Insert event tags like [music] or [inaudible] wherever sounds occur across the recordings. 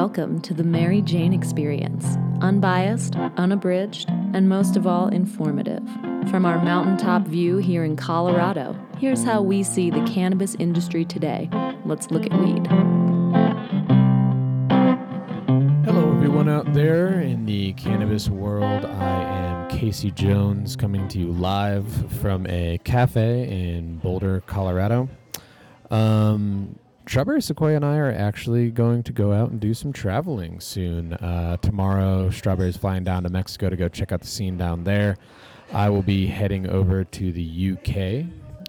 Welcome to the Mary Jane Experience. Unbiased, unabridged, and most of all, informative. From our mountaintop view here in Colorado, here's how we see the cannabis industry today. Let's look at weed. Hello, everyone out there in the cannabis world. I am Casey Jones coming to you live from a cafe in Boulder, Colorado. Um, Strawberry Sequoia and I are actually going to go out and do some traveling soon. Uh, tomorrow, Strawberry's flying down to Mexico to go check out the scene down there. I will be heading over to the UK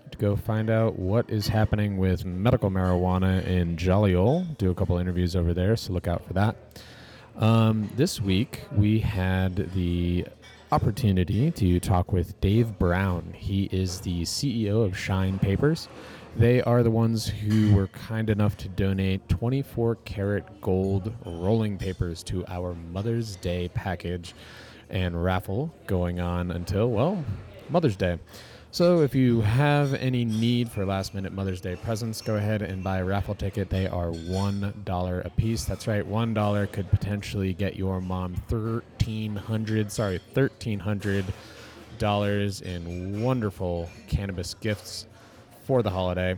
to go find out what is happening with medical marijuana in Joliol. Do a couple interviews over there, so look out for that. Um, this week, we had the opportunity to talk with Dave Brown. He is the CEO of Shine Papers. They are the ones who were kind enough to donate 24 karat gold rolling papers to our Mother's Day package and raffle going on until, well, Mother's Day. So if you have any need for last minute Mother's Day presents, go ahead and buy a raffle ticket. They are $1 a piece. That's right, $1 could potentially get your mom 1300 sorry, $1,300 in wonderful cannabis gifts for the holiday.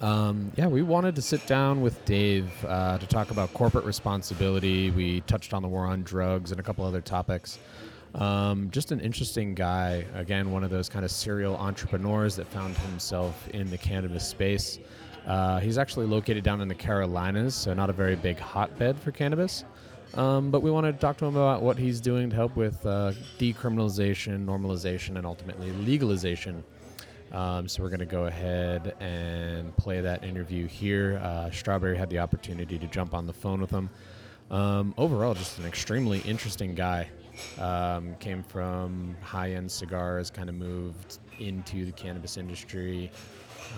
Um, yeah, we wanted to sit down with Dave uh, to talk about corporate responsibility. We touched on the war on drugs and a couple other topics. Um, just an interesting guy. Again, one of those kind of serial entrepreneurs that found himself in the cannabis space. Uh, he's actually located down in the Carolinas, so not a very big hotbed for cannabis. Um, but we wanted to talk to him about what he's doing to help with uh, decriminalization, normalization, and ultimately legalization um, so we're going to go ahead and play that interview here. Uh, Strawberry had the opportunity to jump on the phone with him. Um, overall, just an extremely interesting guy. Um, came from high end cigars, kind of moved into the cannabis industry.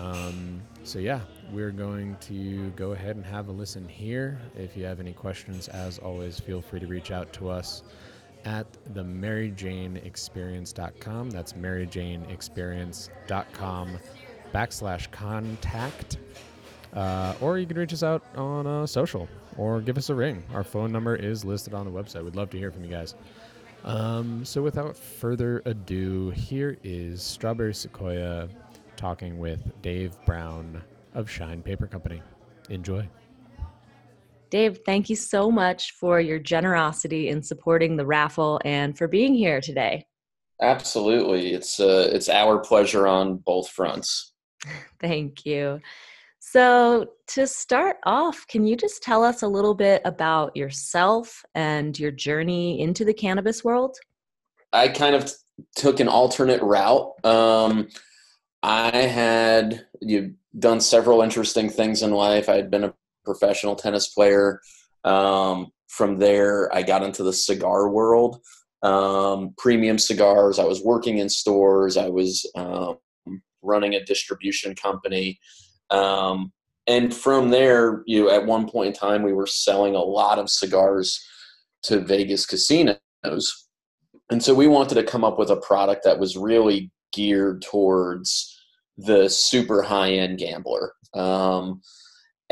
Um, so, yeah, we're going to go ahead and have a listen here. If you have any questions, as always, feel free to reach out to us at the maryjaneexperience.com. That's maryjaneexperience.com backslash contact. Uh, or you can reach us out on uh, social or give us a ring. Our phone number is listed on the website. We'd love to hear from you guys. Um, so without further ado, here is Strawberry Sequoia talking with Dave Brown of Shine Paper Company. Enjoy. Dave, thank you so much for your generosity in supporting the raffle and for being here today. Absolutely. It's uh, it's our pleasure on both fronts. [laughs] Thank you. So, to start off, can you just tell us a little bit about yourself and your journey into the cannabis world? I kind of t- took an alternate route. Um, I had you done several interesting things in life. I had been a professional tennis player. Um, from there, I got into the cigar world, um, premium cigars. I was working in stores. I was um, running a distribution company. Um, and from there, you know, at one point in time, we were selling a lot of cigars to Vegas casinos. And so we wanted to come up with a product that was really geared towards the super high end gambler. Um,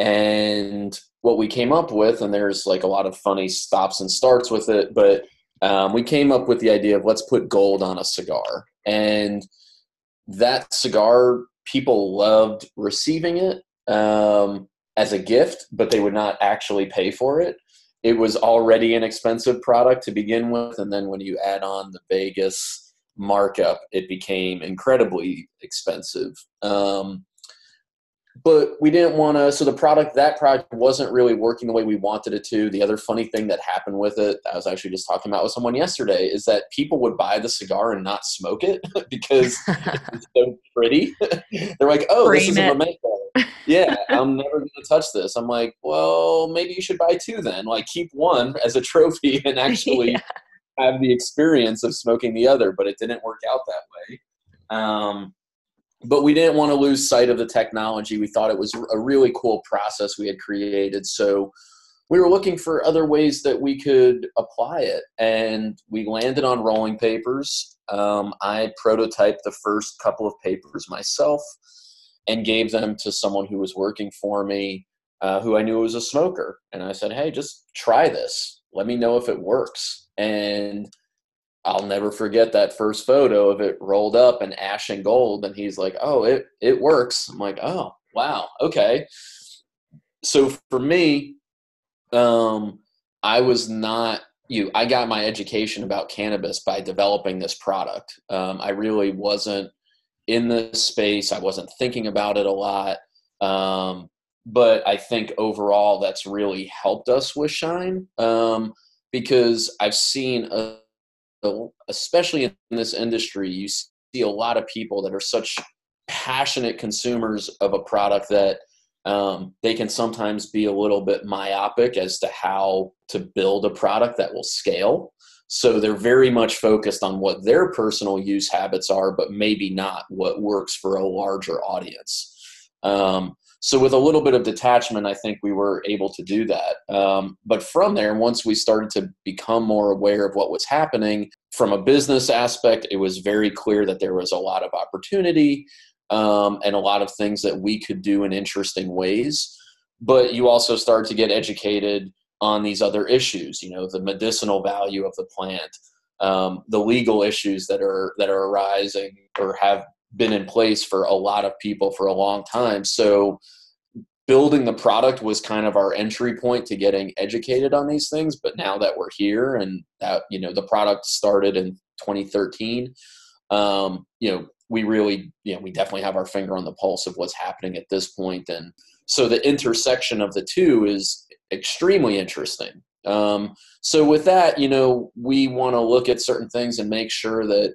and what we came up with, and there's like a lot of funny stops and starts with it, but um, we came up with the idea of let's put gold on a cigar. And that cigar, people loved receiving it um, as a gift, but they would not actually pay for it. It was already an expensive product to begin with. And then when you add on the Vegas markup, it became incredibly expensive. Um, but we didn't want to so the product that project wasn't really working the way we wanted it to. The other funny thing that happened with it i was actually just talking about with someone yesterday is that people would buy the cigar and not smoke it [laughs] because [laughs] it's so pretty. [laughs] They're like oh Frame this is it. a memento yeah i'm never going to touch this. I'm like well maybe you should buy two then. Like keep one as a trophy and actually yeah. have the experience of smoking the other but it didn't work out that way. Um, but we didn't want to lose sight of the technology. We thought it was a really cool process we had created. So we were looking for other ways that we could apply it. And we landed on rolling papers. Um, I prototyped the first couple of papers myself and gave them to someone who was working for me. uh, who I knew was a smoker, and I said, "Hey, just try this. Let me know if it works." And I'll never forget that first photo of it rolled up and ash and gold, and he's like, "Oh, it it works." I'm like, "Oh, wow, okay." So for me, um, I was not you. I got my education about cannabis by developing this product. Um, I really wasn't in this space. I wasn't thinking about it a lot. Um, but I think overall that's really helped us with Shine um, because I've seen, a, especially in this industry, you see a lot of people that are such passionate consumers of a product that um, they can sometimes be a little bit myopic as to how to build a product that will scale. So they're very much focused on what their personal use habits are, but maybe not what works for a larger audience. Um, so with a little bit of detachment, I think we were able to do that. Um, but from there, once we started to become more aware of what was happening from a business aspect, it was very clear that there was a lot of opportunity um, and a lot of things that we could do in interesting ways. But you also start to get educated on these other issues. You know, the medicinal value of the plant, um, the legal issues that are that are arising or have been in place for a lot of people for a long time. So building the product was kind of our entry point to getting educated on these things but now that we're here and that you know the product started in 2013 um, you know we really, you know, we definitely have our finger on the pulse of what's happening at this point. And so the intersection of the two is extremely interesting. Um, so with that, you know, we want to look at certain things and make sure that,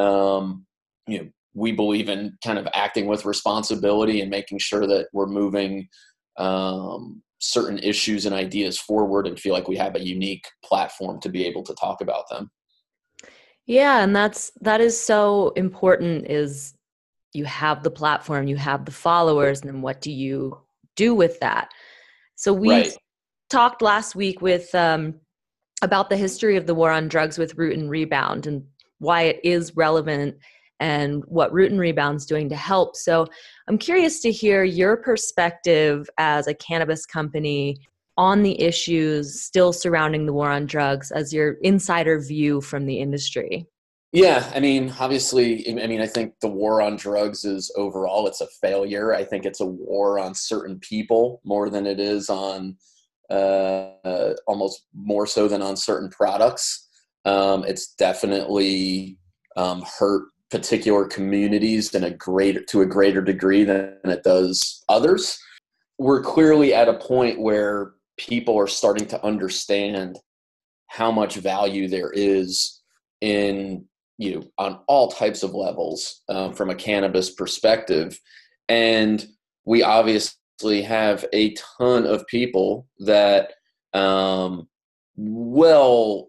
um, you know, we believe in kind of acting with responsibility and making sure that we're moving um, certain issues and ideas forward and feel like we have a unique platform to be able to talk about them. Yeah, and that's that is so important is you have the platform, you have the followers, and then what do you do with that? So we right. talked last week with um, about the history of the war on drugs with Root and Rebound and why it is relevant and what Root and Rebound's doing to help. So I'm curious to hear your perspective as a cannabis company on the issues still surrounding the war on drugs as your insider view from the industry? Yeah, I mean, obviously, I mean, I think the war on drugs is overall it's a failure. I think it's a war on certain people more than it is on uh, uh, almost more so than on certain products. Um, it's definitely um, hurt particular communities in a greater to a greater degree than it does others. We're clearly at a point where people are starting to understand how much value there is in you know on all types of levels um, from a cannabis perspective and we obviously have a ton of people that um, well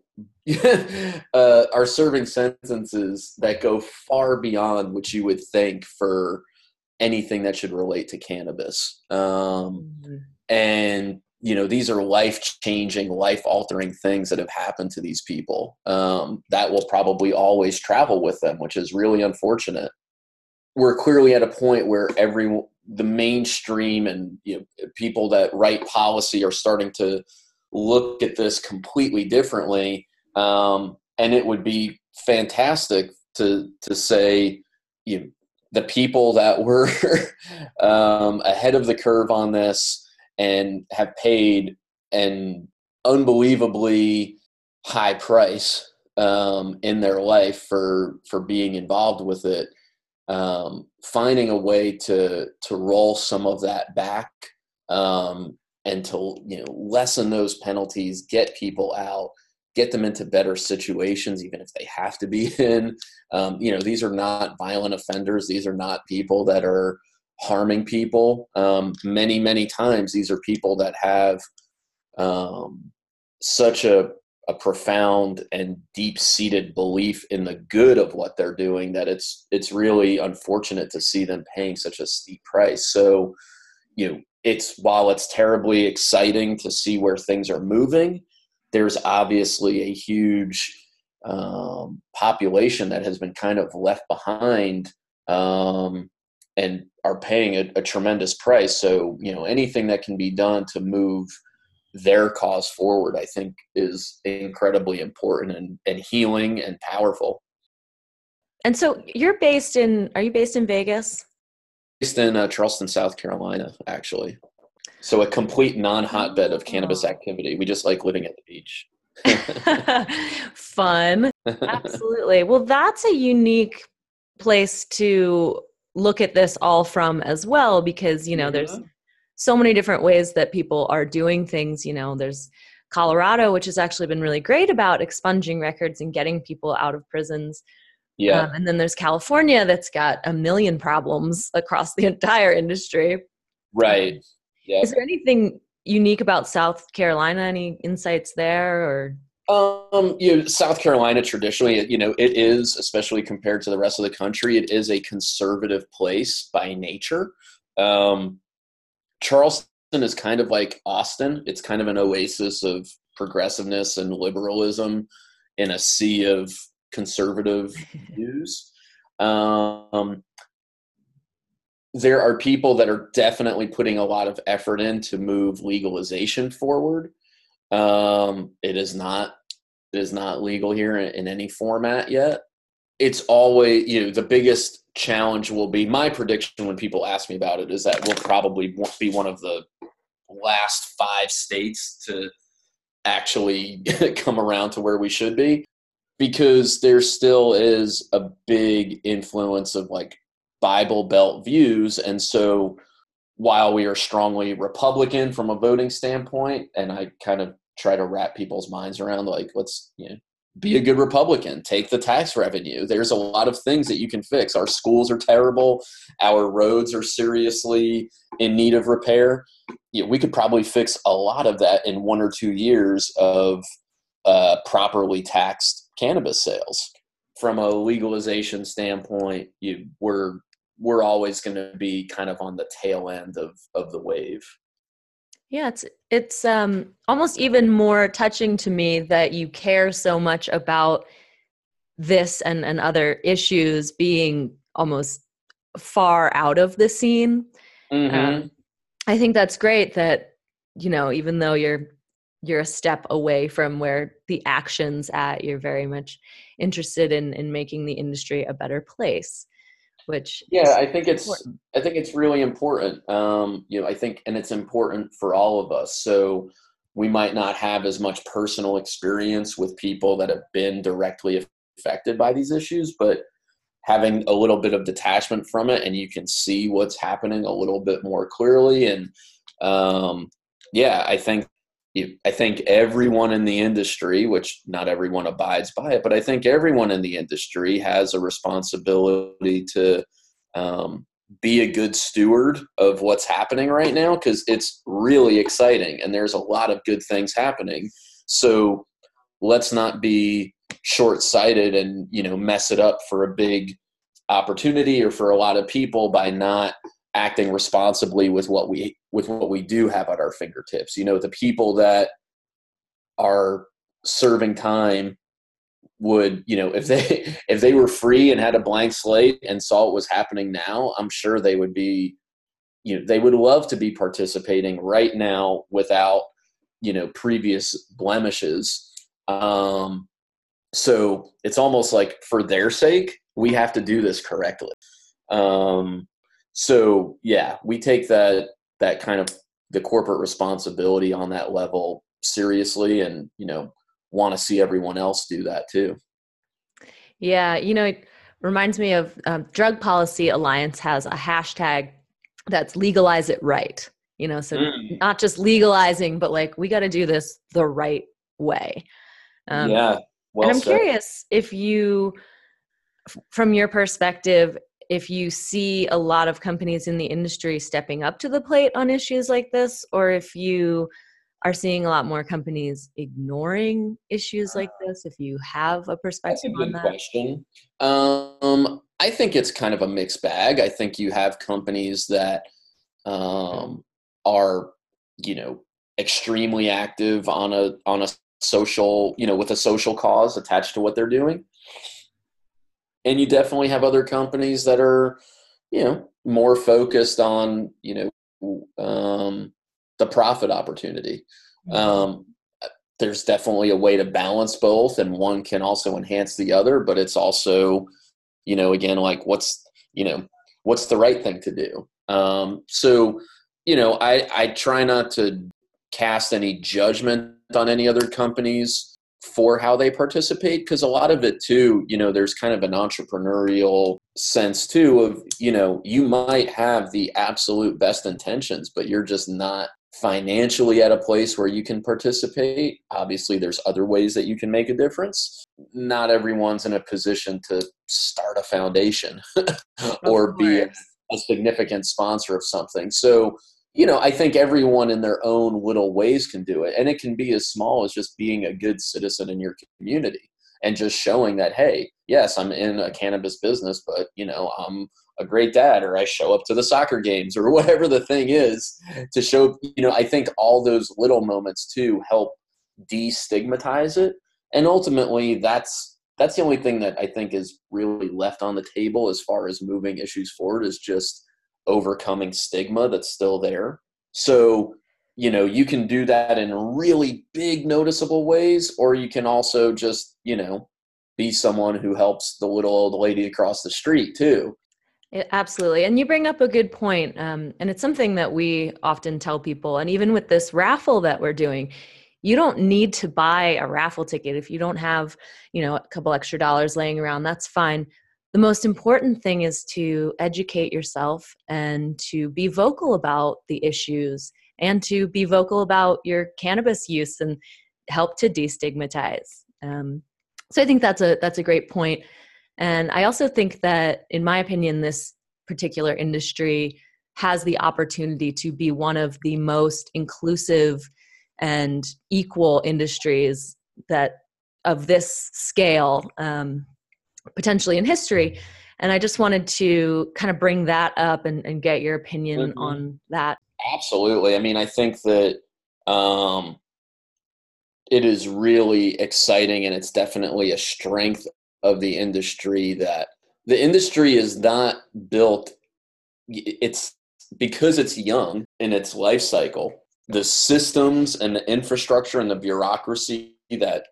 [laughs] uh, are serving sentences that go far beyond what you would think for anything that should relate to cannabis um, mm-hmm. and you know these are life changing life altering things that have happened to these people um, that will probably always travel with them which is really unfortunate we're clearly at a point where every the mainstream and you know, people that write policy are starting to look at this completely differently um, and it would be fantastic to to say you know, the people that were [laughs] um, ahead of the curve on this and have paid an unbelievably high price um, in their life for for being involved with it. Um, finding a way to to roll some of that back um, and to you know lessen those penalties, get people out, get them into better situations, even if they have to be [laughs] in. Um, you know, these are not violent offenders. These are not people that are harming people. Um, many, many times, these are people that have um, such a, a profound and deep-seated belief in the good of what they're doing that it's it's really unfortunate to see them paying such a steep price. So, you know, it's while it's terribly exciting to see where things are moving, there's obviously a huge um, population that has been kind of left behind um, and are paying a, a tremendous price. So you know anything that can be done to move their cause forward, I think, is incredibly important and, and healing and powerful. And so you're based in, are you based in Vegas? Based in uh, Charleston, South Carolina, actually. So a complete non hotbed of cannabis oh. activity. We just like living at the beach. [laughs] Fun. Absolutely. Well, that's a unique place to look at this all from as well because, you know, mm-hmm. there's so many different ways that people are doing things. You know, there's Colorado, which has actually been really great about expunging records and getting people out of prisons. Yeah. Um, and then there's California that's got a million problems across the [laughs] entire industry. Right. Is there anything unique about South Carolina? Any insights there or? Um, you know, South Carolina traditionally, you know, it is, especially compared to the rest of the country, it is a conservative place by nature. Um, Charleston is kind of like Austin. It's kind of an oasis of progressiveness and liberalism in a sea of conservative [laughs] views. Um, there are people that are definitely putting a lot of effort in to move legalization forward. Um, it is not it is not legal here in, in any format yet. It's always you know the biggest challenge will be my prediction when people ask me about it is that we'll probably be one of the last five states to actually [laughs] come around to where we should be because there still is a big influence of like Bible Belt views. And so while we are strongly Republican from a voting standpoint, and I kind of try to wrap people's minds around like, let's, you know, be a good Republican, take the tax revenue. There's a lot of things that you can fix. Our schools are terrible. Our roads are seriously in need of repair. We could probably fix a lot of that in one or two years of uh, properly taxed cannabis sales. From a legalization standpoint, you, we're we're always going to be kind of on the tail end of of the wave. Yeah, it's it's um almost even more touching to me that you care so much about this and and other issues being almost far out of the scene. Mm-hmm. Um, I think that's great that you know even though you're you're a step away from where the actions at you're very much interested in in making the industry a better place which yeah i think it's important. i think it's really important um, you know i think and it's important for all of us so we might not have as much personal experience with people that have been directly affected by these issues but having a little bit of detachment from it and you can see what's happening a little bit more clearly and um, yeah i think I think everyone in the industry, which not everyone abides by it, but I think everyone in the industry has a responsibility to um, be a good steward of what's happening right now because it's really exciting and there's a lot of good things happening. So let's not be short-sighted and you know mess it up for a big opportunity or for a lot of people by not acting responsibly with what we with what we do have at our fingertips. You know, the people that are serving time would, you know, if they [laughs] if they were free and had a blank slate and saw what was happening now, I'm sure they would be you know, they would love to be participating right now without, you know, previous blemishes. Um so it's almost like for their sake, we have to do this correctly. Um so yeah, we take that that kind of the corporate responsibility on that level seriously, and you know want to see everyone else do that too. Yeah, you know, it reminds me of um, Drug Policy Alliance has a hashtag that's legalize it right. You know, so mm. not just legalizing, but like we got to do this the right way. Um, yeah. Well and I'm said. curious if you, from your perspective, if you see a lot of companies in the industry stepping up to the plate on issues like this, or if you are seeing a lot more companies ignoring issues like this if you have a perspective a on that? question. Um, i think it's kind of a mixed bag. I think you have companies that um, are you know extremely active on a on a social you know with a social cause attached to what they're doing and you definitely have other companies that are you know more focused on you know um, the profit opportunity. Um, there's definitely a way to balance both, and one can also enhance the other. But it's also, you know, again, like what's you know what's the right thing to do. Um, so, you know, I I try not to cast any judgment on any other companies for how they participate because a lot of it too you know there's kind of an entrepreneurial sense too of you know you might have the absolute best intentions but you're just not financially at a place where you can participate. Obviously there's other ways that you can make a difference. Not everyone's in a position to start a foundation [laughs] or be a, a significant sponsor of something. So you know, I think everyone in their own little ways can do it. And it can be as small as just being a good citizen in your community and just showing that, hey, yes, I'm in a cannabis business, but, you know, I'm a great dad or I show up to the soccer games or [laughs] whatever the thing is to show, you know, I think all those little moments too help destigmatize it. And ultimately, that's that's the only thing that I think is really left on the table as far as moving issues forward is just overcoming stigma that's still there. So, you know, you can do that in really big, noticeable ways, or you can also just, you know, be someone who helps the little old lady across the street too. It, absolutely. And you bring up a good point. Um, and it's something that we often tell people. And even with this raffle that we're doing, you don't need to buy a raffle ticket if you don't have, you know, a couple extra dollars laying around. That's fine the most important thing is to educate yourself and to be vocal about the issues and to be vocal about your cannabis use and help to destigmatize um, so i think that's a that's a great point. and i also think that in my opinion this particular industry has the opportunity to be one of the most inclusive and equal industries that of this scale um, potentially in history. And I just wanted to kind of bring that up and, and get your opinion mm-hmm. on that. Absolutely. I mean, I think that um, it is really exciting and it's definitely a strength of the industry that the industry is not built it's because it's young in its life cycle the systems and the infrastructure and the bureaucracy that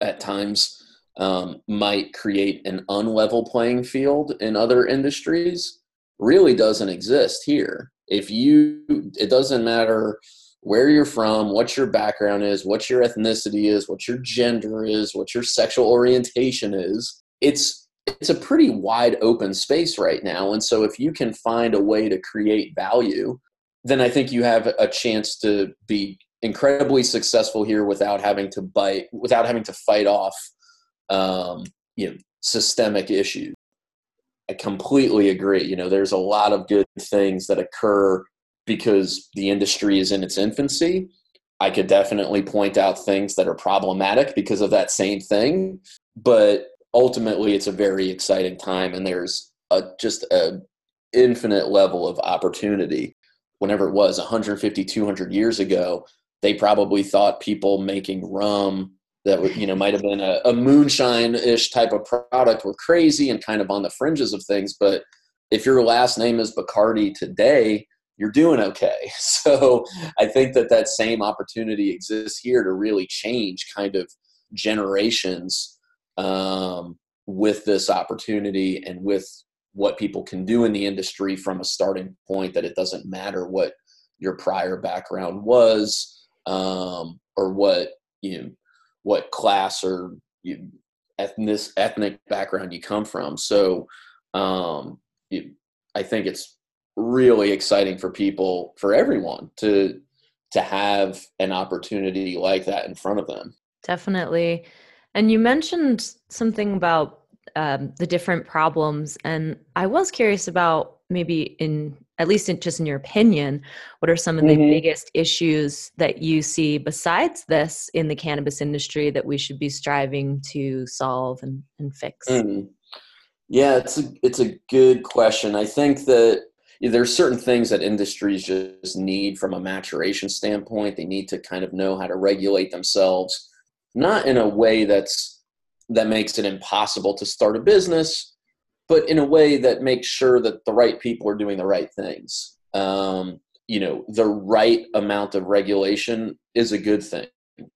at times um, might create an unlevel playing field in other industries really doesn't exist here. If you, it doesn't matter where you're from, what your background is, what your ethnicity is, what your gender is, what your sexual orientation is. It's it's a pretty wide open space right now, and so if you can find a way to create value, then I think you have a chance to be incredibly successful here without having to bite, without having to fight off um, you know systemic issues. I completely agree. You know, there's a lot of good things that occur because the industry is in its infancy. I could definitely point out things that are problematic because of that same thing, but ultimately it's a very exciting time and there's a just a infinite level of opportunity. Whenever it was 150 200 years ago, they probably thought people making rum that you know might have been a, a moonshine-ish type of product were crazy and kind of on the fringes of things but if your last name is bacardi today you're doing okay. [laughs] So i think that that same opportunity exists here to really change kind of generations um, with this opportunity and with what people can do in the industry from a starting point that it doesn't matter what your prior background was um, or what you know what class or you, ethnic ethnic background you come from. So um, you, I think it's really exciting for people, for everyone, to to have an opportunity like that in front of them. Definitely. And you mentioned something about um, the different problems, and I was curious about maybe in at least in, just in your opinion, what are some of the mm-hmm. biggest issues that you see besides this in the cannabis industry that we should be striving to solve and, and fix? Mm. Yeah, it's a it's a good question. I think that there's certain things that industries just need from a maturation standpoint. They need to kind of know how to regulate themselves, not in a way that's that makes it impossible to start a business, but in a way that makes sure that the right people are doing the right things. Um, you know, the right amount of regulation is a good thing.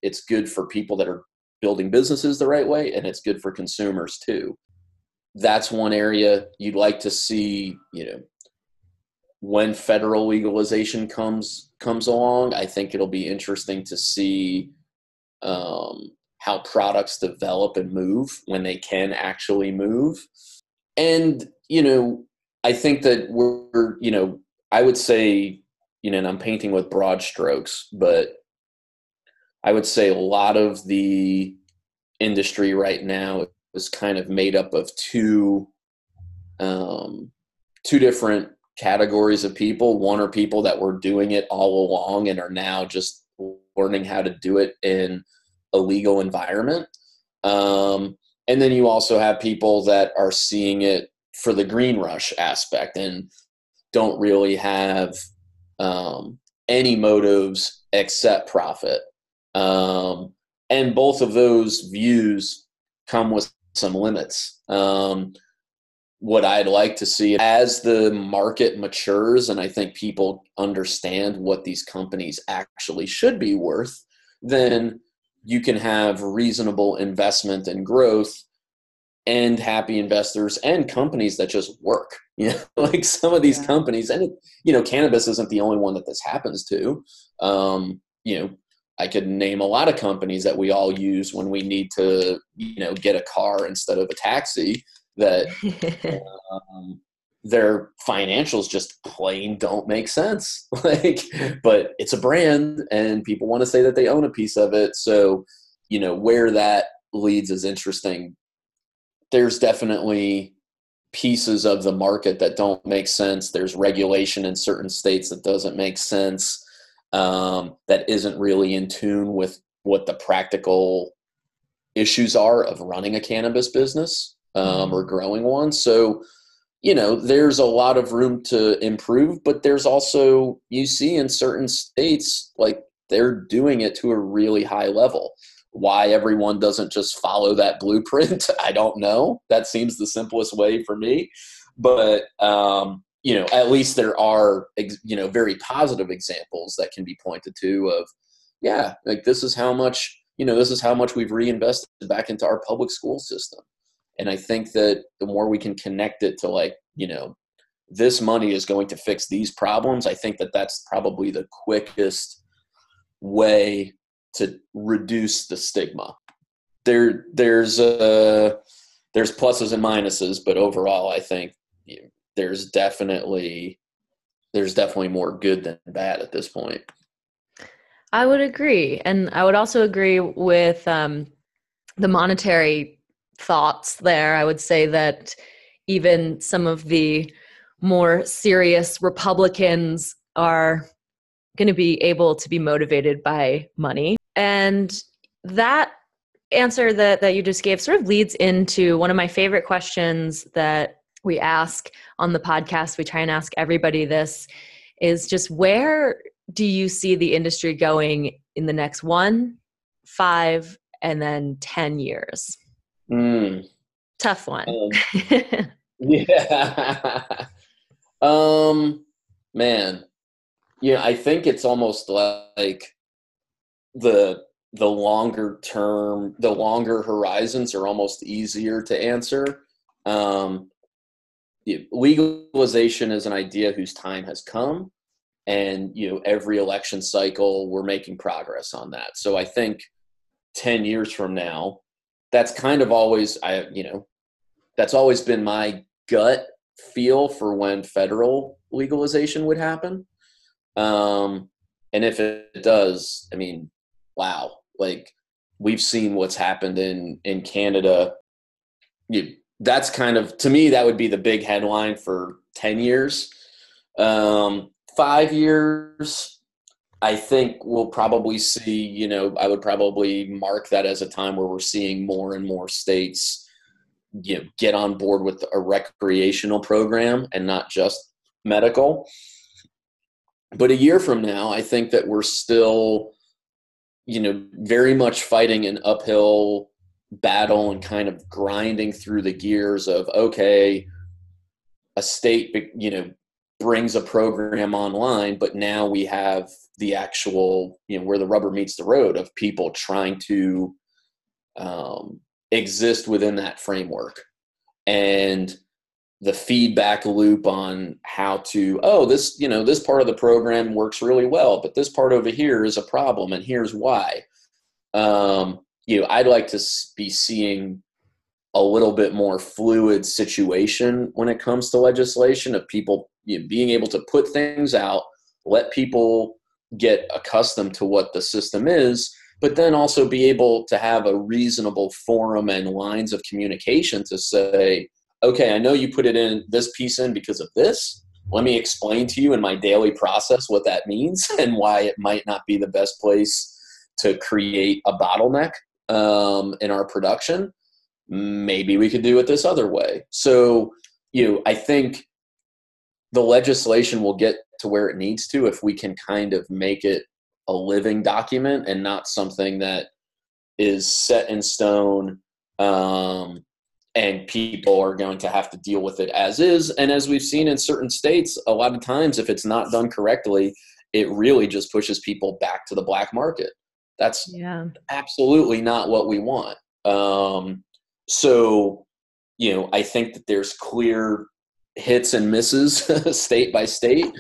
It's good for people that are building businesses the right way, and it's good for consumers too. That's one area you'd like to see, you know, when federal legalization comes comes along, I think it'll be interesting to see um, how products develop and move when they can actually move. And you know, I think that we're you know, I would say you know, and I'm painting with broad strokes, but I would say a lot of the industry right now is kind of made up of two um, two different categories of people. One are people that were doing it all along and are now just learning how to do it in a legal environment. Um, and then you also have people that are seeing it for the green rush aspect and don't really have um, any motives except profit. Um, and both of those views come with some limits. Um, what I'd like to see as the market matures and I think people understand what these companies actually should be worth, then you can have reasonable investment and growth and happy investors and companies that just work. [laughs] You know, like some of these yeah. companies, and you know, cannabis isn't the only one that this happens to. Um, you know, I could name a lot of companies that we all use when we need to, you know, get a car instead of a taxi that [laughs] um, their financials just plain don't make sense. [laughs] like, but it's a brand, and people want to say that they own a piece of it. So, you know, where that leads is interesting. There's definitely pieces of the market that don't make sense. There's regulation in certain states that doesn't make sense. Um, that isn't really in tune with what the practical issues are of running a cannabis business um, or growing one. So, you know, there's a lot of room to improve, but there's also, you see in certain states, like they're doing it to a really high level. Why everyone doesn't just follow that blueprint, [laughs] I don't know. That seems the simplest way for me. But, um, you know, at least there are, you know, very positive examples that can be pointed to of, yeah, like this is how much, you know, this is how much we've reinvested back into our public school system and I think that the more we can connect it to like, you know, this money is going to fix these problems, I think that that's probably the quickest way to reduce the stigma. There, there's uh, there's pluses and minuses, but overall, I think there's definitely there's definitely more good than bad at this point. I would agree, and I would also agree with um, the monetary thoughts there. I would say that even some of the more serious Republicans are going to be able to be motivated by money. And that answer that, that you just gave sort of leads into one of my favorite questions that we ask on the podcast. We try and ask everybody this is just where do you see the industry going in the next one, five, and then 10 years? Mm. Tough one. Um, [laughs] yeah. [laughs] um, man. Yeah, I think it's almost like the the longer term, the longer horizons are almost easier to answer. Um, legalization is an idea whose time has come, and you know every election cycle we're making progress on that. So I think ten years from now, that's kind of always I you know that's always been my gut feel for when federal legalization would happen. Um, and if it does, I mean, wow, like we've seen what's happened in in Canada. You, that's kind of to me that would be the big headline for 10 years. Um, 5 years I think we'll probably see, you know, I would probably mark that as a time where we're seeing more and more states you know, get on board with a recreational program and not just medical. But a year from now, I think that we're still, you know, very much fighting an uphill battle and kind of grinding through the gears of, okay, a state, you know, brings a program online, but now we have the actual, you know, where the rubber meets the road of people trying to um, exist within that framework. And the feedback loop on how to oh this you know this part of the program works really well but this part over here is a problem and here's why um, you know i'd like to be seeing a little bit more fluid situation when it comes to legislation of people you know, being able to put things out let people get accustomed to what the system is but then also be able to have a reasonable forum and lines of communication to say okay, I know you put it in this piece in because of this. Let me explain to you in my daily process what that means [laughs] and why it might not be the best place to create a bottleneck um, in our production. Maybe we could do it this other way. So, you know, I think the legislation will get to where it needs to if we can kind of make it a living document and not something that is set in stone um, and people are going to have to deal with it as is. And as we've seen in certain states, a lot of times, if it's not done correctly, it really just pushes people back to the black market. That's yeah. absolutely not what we want. Um, so, you know, I think that there's clear hits and misses [laughs] state by state.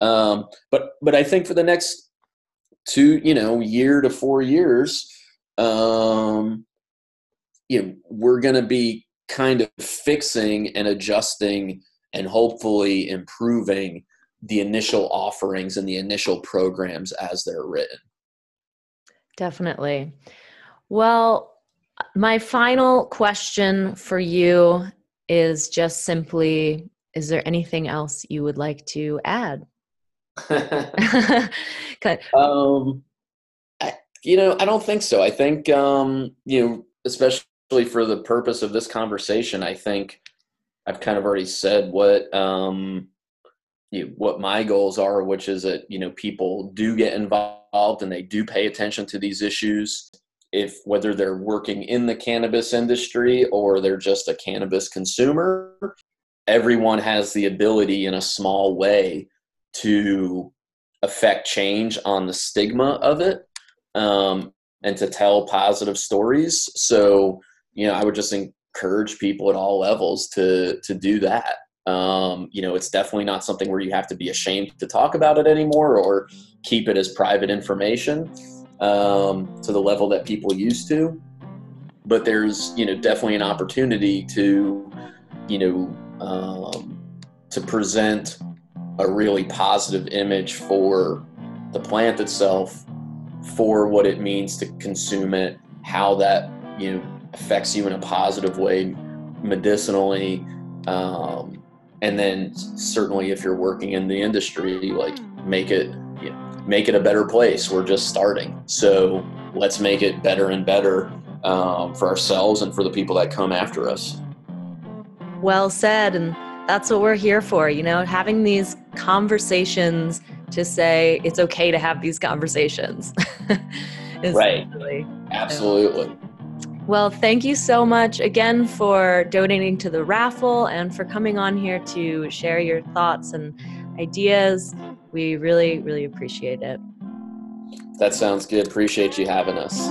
Um, but but I think for the next two, you know, year to four years, um, you know, we're going to be kind of fixing and adjusting and hopefully improving the initial offerings and the initial programs as they're written. Definitely. Well, my final question for you is just simply is there anything else you would like to add? [laughs] [laughs] um, I, you know, I don't think so. I think, um, you know, especially for the purpose of this conversation, I think I've kind of already said what um, you know, what my goals are, which is that you know people do get involved and they do pay attention to these issues. If whether they're working in the cannabis industry or they're just a cannabis consumer, everyone has the ability in a small way to affect change on the stigma of it um, and to tell positive stories. So you know, I would just encourage people at all levels to to do that. Um, you know, it's definitely not something where you have to be ashamed to talk about it anymore or keep it as private information um, to the level that people used to. But there's, you know, definitely an opportunity to, you know, um, to present a really positive image for the plant itself, for what it means to consume it, how that, you know, affects you in a positive way medicinally um, and then certainly if you're working in the industry like make it you know, make it a better place. We're just starting. So let's make it better and better um, for ourselves and for the people that come after us. Well said and that's what we're here for you know having these conversations to say it's okay to have these conversations [laughs] right absolutely well, thank you so much again for donating to the raffle and for coming on here to share your thoughts and ideas. We really, really appreciate it. That sounds good. Appreciate you having us.